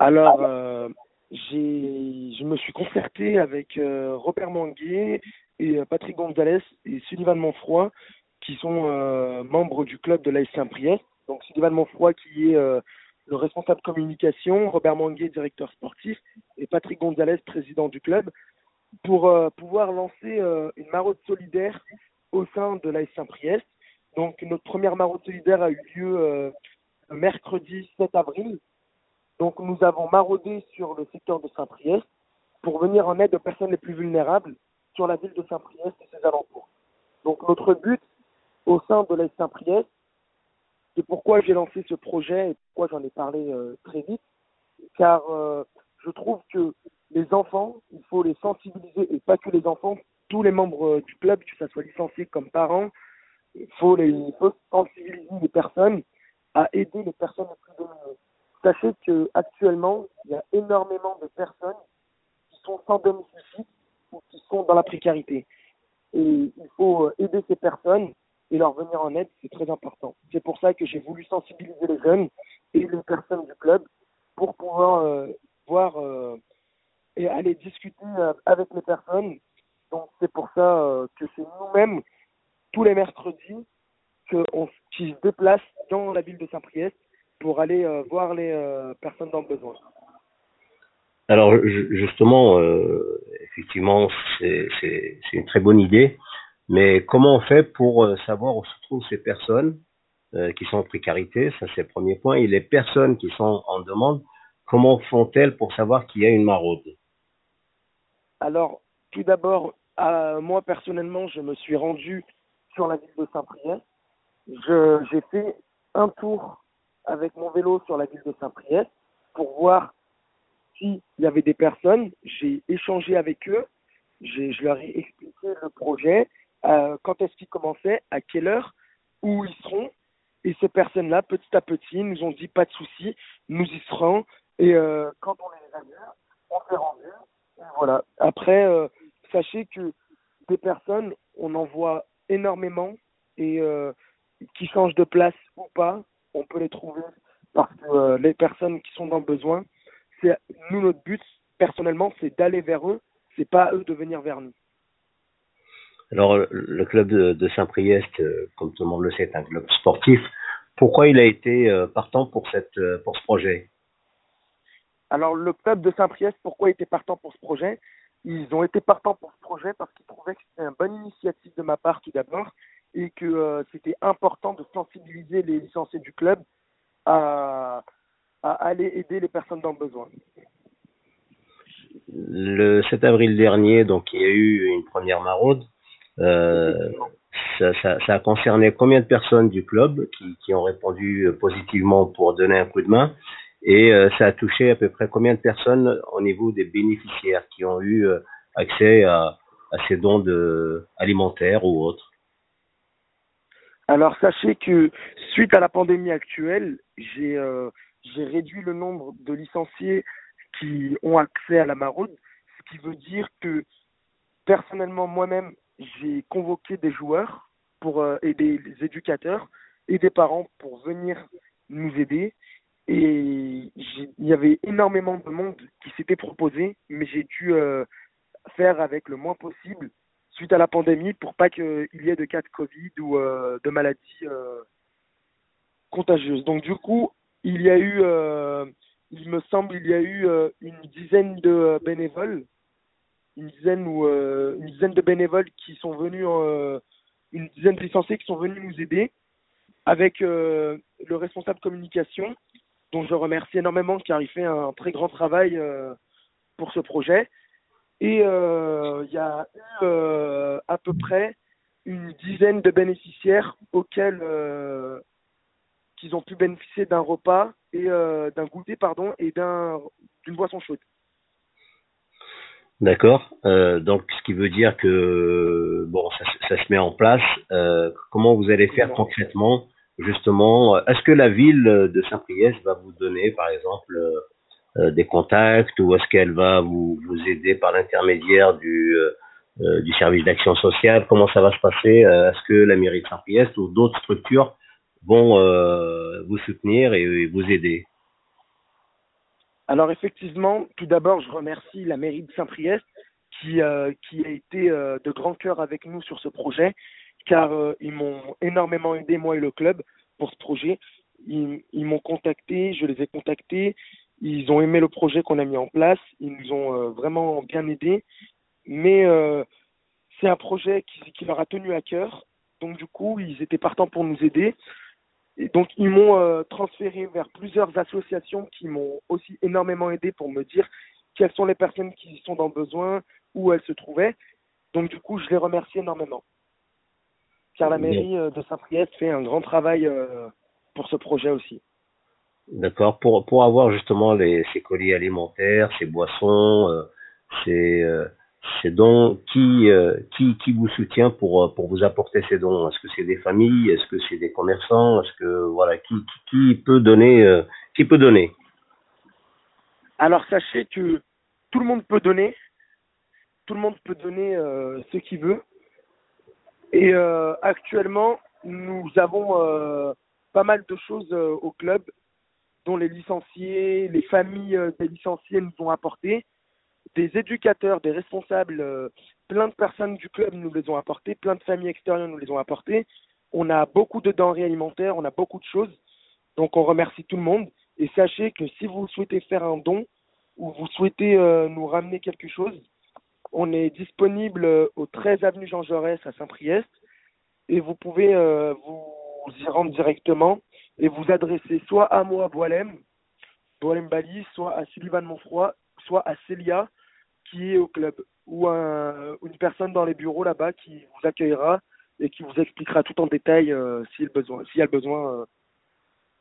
Alors, j'ai, je me suis concerté avec euh, Robert Manguier et euh, Patrick Gonzalez et Sullivan Monfroy, qui sont euh, membres du club de l'AS Saint-Priest. Donc Sullivan Monfroy qui est le responsable communication, Robert Manguier directeur sportif et Patrick Gonzalez président du club, pour pouvoir lancer une maraude solidaire au sein de l'AS Saint-Priest. Donc notre première maraude solidaire a eu lieu mercredi 7 avril donc nous avons maraudé sur le secteur de Saint-Priest pour venir en aide aux personnes les plus vulnérables sur la ville de Saint-Priest et ses alentours. Donc notre but au sein de la Saint-Priest, c'est pourquoi j'ai lancé ce projet et pourquoi j'en ai parlé euh, très vite, car euh, je trouve que les enfants, il faut les sensibiliser, et pas que les enfants, tous les membres euh, du club, que ce soit licenciés comme parents, il faut, les, sensibiliser les personnes à aider les personnes les plus démunies. Sachez qu'actuellement, il y a énormément de personnes qui sont sans domicile ou qui sont dans la précarité. Et il faut euh, aider ces personnes et leur venir en aide, c'est très important. C'est pour ça que j'ai voulu sensibiliser les jeunes et les personnes du club pour pouvoir euh, voir et aller discuter avec les personnes. Donc c'est pour ça que c'est nous-mêmes, tous les mercredis, qu'on, qui se déplacent dans la ville de Saint-Priest pour aller euh, voir les euh, personnes dans le besoin. Alors justement, euh, effectivement, c'est une très bonne idée, mais comment on fait pour savoir où se trouvent ces personnes qui sont en précarité? Ça, c'est le premier point. Et les personnes qui sont en demande, comment font-elles pour savoir qu'il y a une maraude? Alors, tout d'abord, moi personnellement, je me suis rendu sur la ville de Saint-Priest. J'ai fait un tour avec mon vélo sur la ville de Saint-Priest pour voir s'il y avait des personnes. J'ai échangé avec eux, je leur ai expliqué le projet, euh, quand est-ce qu'ils commençaient, à quelle heure, où ils seront? Et ces personnes-là, petit à petit, nous ont dit pas de souci, nous y serons. Et euh, quand on les a vus, on s'est rendu Après, euh, sachez que des personnes, on en voit énormément et euh, qui changent de place ou pas, on peut les trouver parce que euh, les personnes qui sont dans le besoin, c'est nous notre but personnellement, c'est d'aller vers eux, c'est pas à eux de venir vers nous. Alors, le club de, de Saint-Priest, euh, comme tout le monde le sait, est un club sportif. Pourquoi il a été partant pour, cette, pour ce projet? Alors, le club de Saint-Priest, pourquoi il était partant pour ce projet? Ils ont été partants pour ce projet parce qu'ils trouvaient que c'était une bonne initiative de ma part tout d'abord et que euh, c'était important de sensibiliser les licenciés du club à, à aller aider les personnes dans le besoin. Le 7 avril dernier, donc, il y a eu une première maraude. Euh, ça, ça, ça a concerné combien de personnes du club qui, qui ont répondu positivement pour donner un coup de main? Et euh, ça a touché à peu près combien de personnes au niveau des bénéficiaires qui ont eu euh, accès à, ces dons alimentaires ou autres? Alors sachez que suite à la pandémie actuelle, j'ai euh, j'ai réduit le nombre de licenciés qui ont accès à la maraude, ce qui veut dire que personnellement moi-même j'ai convoqué des joueurs pour et des éducateurs et des parents pour venir nous aider et il y avait énormément de monde qui s'était proposé mais j'ai dû euh, faire avec le moins possible suite à la pandémie pour pas qu'il y ait de cas de Covid ou euh, de maladies euh, contagieuses. Donc du coup, il y a eu, il me semble, il y a eu une dizaine de bénévoles, une dizaine ou une dizaine de bénévoles qui sont venus, une dizaine de licenciés qui sont venus nous aider avec le responsable communication, dont je remercie énormément car il fait un très grand travail euh, pour ce projet. Et euh, il y a eu à peu près une dizaine de bénéficiaires auxquels euh, qu'ils ont pu bénéficier d'un repas et euh, d'un goûter pardon et d'un d'une boisson chaude. D'accord. Euh, donc, ce qui veut dire que bon, ça, se- ça se met en place. Euh, comment vous allez faire concrètement, justement euh, Est-ce que la ville de Saint-Priest va vous donner, par exemple, euh, euh, des contacts, ou est-ce qu'elle va vous, aider par l'intermédiaire du du service d'action sociale? Comment ça va se passer? Est-ce que la mairie de Saint-Priest ou d'autres structures vont vous soutenir et, vous aider? Alors effectivement, tout d'abord, je remercie la mairie de Saint-Priest qui, qui a été de grand cœur avec nous sur ce projet, car euh, ils m'ont énormément aidé, moi et le club, pour ce projet. Ils, ils m'ont contacté, je les ai contactés, ils ont aimé le projet qu'on a mis en place, ils nous ont euh, vraiment bien aidés, mais euh, c'est un projet qui, qui leur a tenu à cœur, donc du coup, ils étaient partants pour nous aider. Et donc, ils m'ont transféré vers plusieurs associations qui m'ont aussi énormément aidé pour me dire quelles sont les personnes qui sont dans le besoin, où elles se trouvaient. Donc, du coup, je les remercie énormément. Car la mairie de Saint-Priest fait un grand travail euh, pour ce projet aussi. D'accord. Pour pour avoir justement les ces colis alimentaires, ces boissons, euh, ces euh, ces dons, qui qui qui vous soutient pour pour vous apporter ces dons? Est-ce que c'est des familles? Est-ce que c'est des commerçants? Est-ce que voilà qui qui, qui peut donner Qui peut donner? Alors, sachez que tout le monde peut donner. Tout le monde peut donner euh, ce qu'il veut. Et euh, actuellement, nous avons euh, pas mal de choses euh, au club dont les licenciés, les familles euh, des licenciés nous ont apporté. Des éducateurs, des responsables, euh, plein de personnes du club nous les ont apportés, plein de familles extérieures nous les ont apportés. On a beaucoup de denrées alimentaires, on a beaucoup de choses. Donc on remercie tout le monde. Et sachez que si vous souhaitez faire un don ou vous souhaitez euh, nous ramener quelque chose, on est disponible euh, au 13 avenue Jean Jaurès à Saint-Priest et vous pouvez euh, vous y rendre directement et vous adresser soit à moi, Boilem, Boilem Bali, soit à Sullivan Monfroy, soit à Célia qui est au club ou un- une personne dans les bureaux là-bas qui vous accueillera et qui vous expliquera tout en détail euh, s'il y a besoin, s'il y a besoin euh,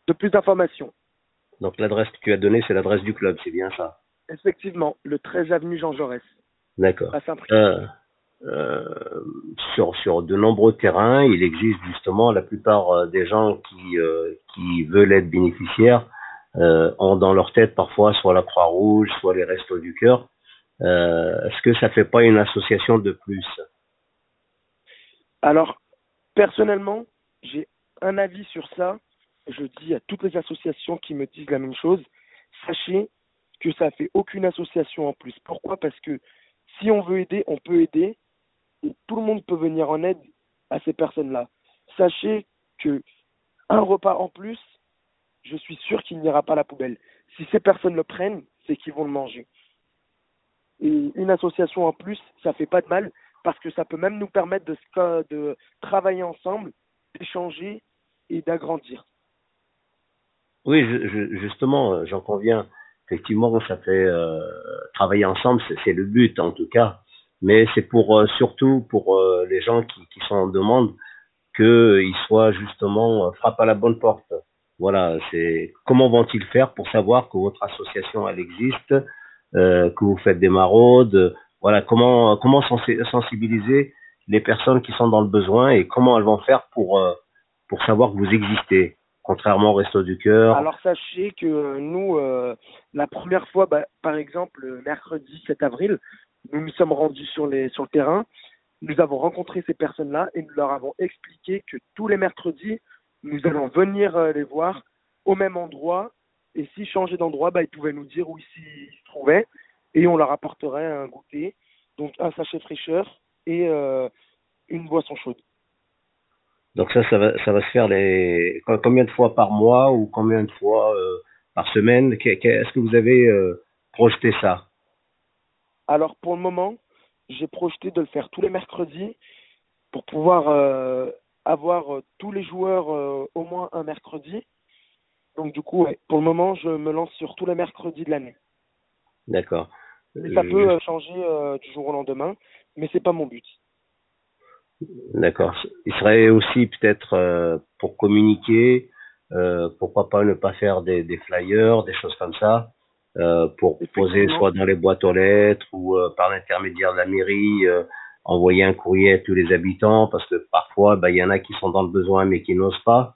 de plus d'informations. Donc l'adresse que tu as donnée, c'est l'adresse du club, c'est bien ça? Effectivement, le 13 avenue Jean Jaurès D'accord. Saint-Priest. Euh, euh, sur, sur de nombreux terrains, il existe justement la plupart euh, des gens qui, euh, qui veulent être bénéficiaires euh, ont dans leur tête parfois soit la Croix-Rouge, soit les Restos du Cœur. est-ce que ça fait pas une association de plus? Alors, personnellement, j'ai un avis sur ça. Je dis à toutes les associations qui me disent la même chose, sachez que ça fait aucune association en plus. Pourquoi? Parce que si on veut aider, on peut aider et tout le monde peut venir en aide à ces personnes-là. Sachez que un repas en plus, je suis sûr qu'il n'ira pas à la poubelle. Si ces personnes le prennent, c'est qu'ils vont le manger. Et une association en plus, ça fait pas de mal parce que ça peut même nous permettre de, de travailler ensemble, d'échanger et d'agrandir. Oui, justement, euh, j'en conviens. Effectivement, ça fait euh, travailler ensemble, c'est le but en tout cas. Mais c'est pour euh, surtout pour les gens qui, qui sont en demande qu'ils soient justement frappent à la bonne porte. Voilà, c'est comment vont-ils faire pour savoir que votre association elle existe, euh, que vous faites des maraudes, voilà, comment comment sensibiliser les personnes qui sont dans le besoin et comment elles vont faire pour pour savoir que vous existez? Contrairement au Resto du Cœur. Alors sachez que nous, euh, la première fois, bah, par exemple, mercredi 7 avril, nous nous sommes rendus sur, le terrain, nous avons rencontré ces personnes-là et nous leur avons expliqué que tous les mercredis, nous allons venir euh, les voir au même endroit. Et s'ils changeaient d'endroit, bah, ils pouvaient nous dire où ils, se trouvaient et on leur apporterait un goûter, donc un sachet fraîcheur et euh, une boisson chaude. Donc ça, ça va, ça va se faire les combien de fois par mois ou combien de fois euh, par semaine? Est-ce que vous avez euh, projeté ça? Alors pour le moment, j'ai projeté de le faire tous les mercredis pour pouvoir euh, avoir tous les joueurs au moins un mercredi. Donc du coup, pour le moment, je me lance sur tous les mercredis de l'année. D'accord. Mais ça peut changer du jour au lendemain, mais c'est pas mon but. D'accord. Il serait aussi peut-être euh, pour communiquer, euh, pourquoi pas ne pas faire des, des flyers, des choses comme ça, euh, pour poser soit dans les boîtes aux lettres ou par l'intermédiaire de la mairie, envoyer un courrier à tous les habitants, parce que parfois, bah, il y en a qui sont dans le besoin mais qui n'osent pas.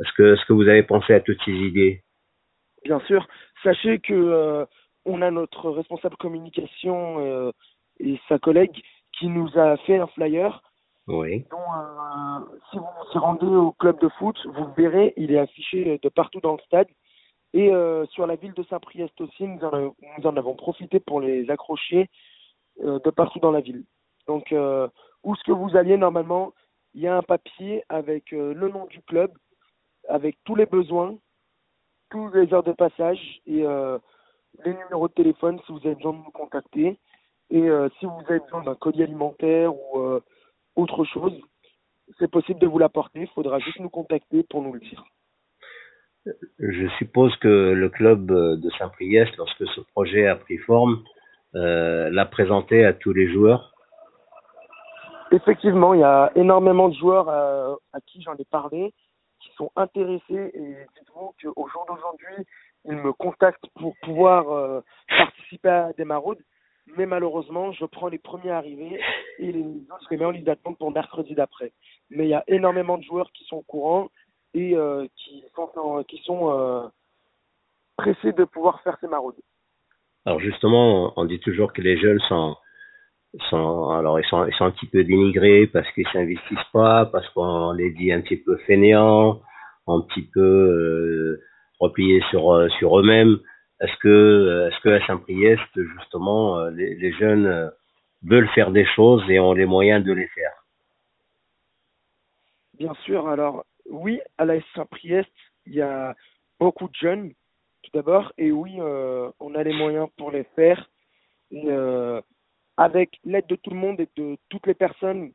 Est-ce que, est-ce que vous avez pensé à toutes ces idées? Bien sûr. Sachez que on a notre responsable communication et sa collègue qui nous a fait un flyer oui. Donc, euh, si vous vous rendez au club de foot, vous verrez, il est affiché de partout dans le stade. Et euh, sur la ville de Saint-Priest aussi, nous en, nous en, avons profité pour les accrocher euh, de partout dans la ville. Donc, où ce que vous alliez, normalement, il y a un papier avec le nom du club, avec tous les besoins, toutes les heures de passage et les numéros de téléphone si vous avez besoin de nous contacter. Et si vous avez besoin d'un colis alimentaire ou autre chose, c'est possible de vous l'apporter. Il faudra juste nous contacter pour nous le dire. Je suppose que le club de Saint-Priest, lorsque ce projet a pris forme, euh, l'a présenté à tous les joueurs. Effectivement, il y a énormément de joueurs à, à qui j'en ai parlé qui sont intéressés et dites-vous qu'au jour d'aujourd'hui, ils me contactent pour pouvoir euh, participer à des maraudes mais malheureusement, je prends les premiers arrivés et les autres, je les mets en liste d'attente pour mercredi d'après. Mais il y a énormément de joueurs qui sont au courant et euh, qui sont, qui sont euh, pressés de pouvoir faire ces maraudes. Alors justement, on dit toujours que les jeunes sont, sont alors ils sont, ils sont un petit peu dénigrés parce qu'ils s'investissent pas, parce qu'on les dit un petit peu fainéants, un petit peu euh, repliés sur, sur eux-mêmes. Est-ce que, euh, est-ce que à Saint-Priest, justement, euh, les, les, jeunes euh, veulent faire des choses et ont les moyens de les faire? Bien sûr. Alors, oui, à la Saint-Priest, il y a beaucoup de jeunes, tout d'abord, et oui, euh, on a les moyens pour les faire. Et, euh, avec l'aide de tout le monde et de toutes les personnes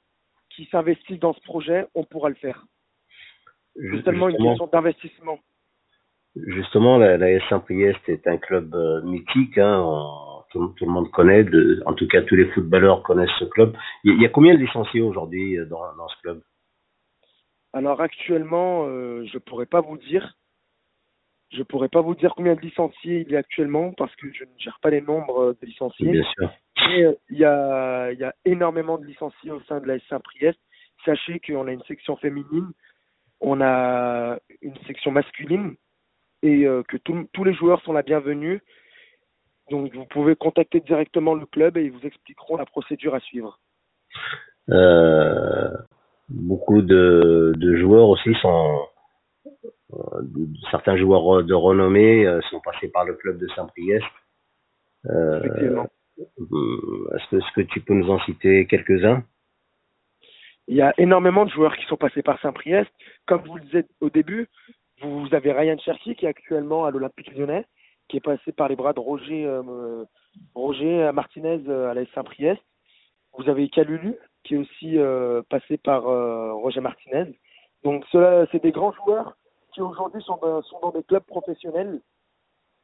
qui s'investissent dans ce projet, on pourra le faire. C'est seulement une question d'investissement. Justement, la, la Saint-Priest est un club euh, mythique. Hein, on, tout, tout, le monde connaît. De, en tout cas, tous les footballeurs connaissent ce club. Il, il y a combien de licenciés aujourd'hui euh, dans, dans, ce club? Alors actuellement, euh, je pourrais pas vous dire. Je pourrais pas vous dire combien de licenciés il y a actuellement parce que je ne gère pas les nombres de licenciés. Bien sûr. Mais euh, il y a, il y a énormément de licenciés au sein de la Saint-Priest. Sachez qu'on a une section féminine, on a une section masculine et euh, que tous les joueurs sont la bienvenue. Donc vous pouvez contacter directement le club et ils vous expliqueront la procédure à suivre. Euh, beaucoup de, de joueurs aussi sont euh, certains joueurs de renommée euh, sont passés par le club de Saint-Priest. Effectivement. Est-ce que, est-ce que tu peux nous en citer quelques-uns? Il y a énormément de joueurs qui sont passés par Saint-Priest. Comme vous le disiez au début, vous avez Ryan Cherky qui est actuellement à l'Olympique lyonnais, qui est passé par les bras de Roger, euh, Roger Martinez euh, à la Saint-Priest. Vous avez Calulu qui est aussi euh, passé par euh, Roger Martinez. Donc cela, c'est des grands joueurs qui aujourd'hui sont, dans- des clubs professionnels.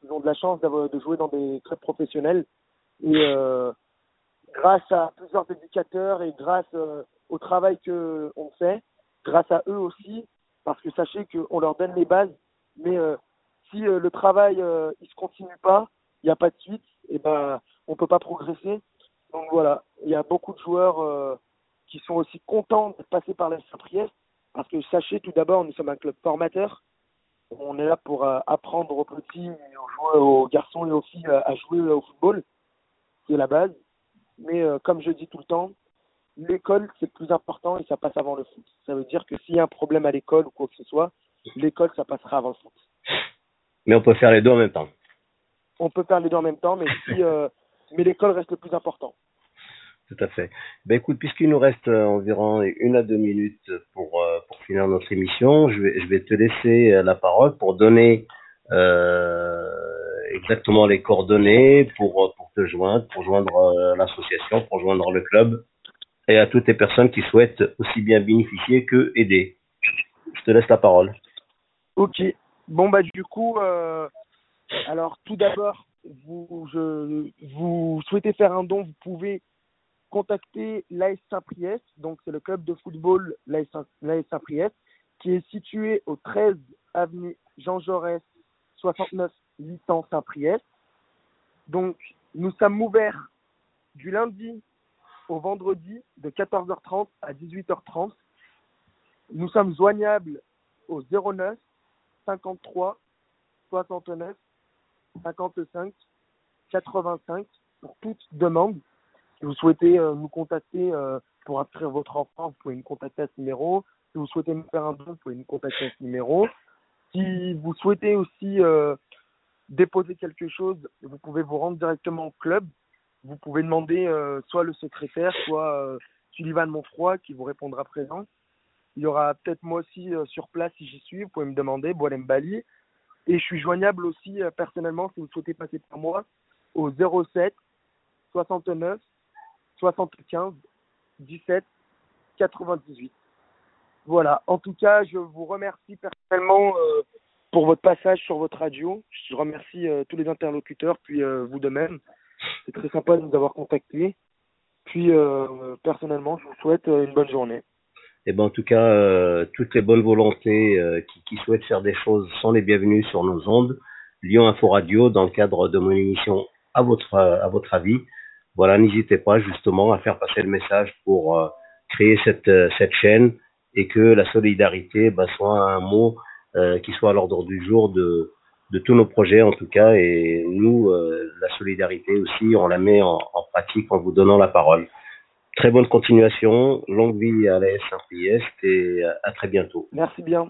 Ils ont de la chance de jouer dans des clubs professionnels. Et euh, grâce à plusieurs éducateurs et grâce euh, au travail que on fait, grâce à eux aussi, parce que sachez qu'on leur donne les bases, mais euh, si euh, le travail euh, il se continue pas, il n'y a pas de suite, et ben on peut pas progresser. Donc voilà, il y a beaucoup de joueurs qui sont aussi contents de passer par la Saint-Priest, parce que sachez tout d'abord, nous sommes un club formateur. On est là pour apprendre aux petits, et aux, aux garçons et aux filles à jouer au football, c'est la base. Mais comme je dis tout le temps, l'école c'est le plus important et ça passe avant le foot. Ça veut dire que s'il y a un problème à l'école ou quoi que ce soit, l'école ça passera avant le foot. Mais on peut faire les deux en même temps. On peut faire les deux en même temps, mais si euh, mais l'école reste le plus important. Tout à fait. Ben écoute, puisqu'il nous reste euh, environ une à deux minutes pour, euh, pour finir notre émission, je vais, je vais te laisser la parole pour donner euh, exactement les coordonnées pour, pour te joindre, pour joindre l'association, pour joindre le club et à toutes les personnes qui souhaitent aussi bien bénéficier que aider. Je te laisse la parole. Ok. Bon bah du coup, euh, alors tout d'abord, vous, souhaitez faire un don, vous pouvez contacter l'AS Saint-Priest, donc c'est le club de football l'AS Saint-Priest, qui est situé au 13 avenue Jean Jaurès, 69 800 Saint-Priest. Donc nous sommes ouverts du lundi au vendredi de 14h30 à 18h30. Nous sommes joignables au 09 53 69 55 85 pour toute demande. Si vous souhaitez euh, nous contacter euh, pour inscrire votre enfant, vous pouvez nous contacter à ce numéro. Si vous souhaitez nous faire un don, vous pouvez nous contacter à ce numéro. Si vous souhaitez aussi euh, déposer quelque chose, vous pouvez vous rendre directement au club. Vous pouvez demander euh, soit le secrétaire, soit euh, Sullivan Monfroy qui vous répondra présent. Il y aura peut-être moi aussi euh, sur place si j'y suis. Vous pouvez me demander, Boalem Bali. Et je suis joignable aussi personnellement si vous souhaitez passer par moi au 07 69 75 17 98. Voilà. En tout cas, je vous remercie personnellement pour votre passage sur votre radio. Je remercie tous les interlocuteurs, puis vous de même. C'est très sympa de nous avoir contactés. Puis euh, personnellement, je vous souhaite euh, une bonne journée. Et ben en tout cas, euh, toutes les bonnes volontés qui, souhaitent faire des choses sont les bienvenues sur nos ondes. Lyon Info Radio, dans le cadre de mon émission à votre à votre avis. Voilà, n'hésitez pas justement à faire passer le message pour créer cette cette chaîne et que la solidarité bah, soit un mot qui soit à l'ordre du jour de de tous nos projets en tout cas. Et nous, euh, la solidarité aussi, on la met en, pratique en vous donnant la parole. Très bonne continuation, longue vie à la S Saint-Priest et à très bientôt. Merci bien.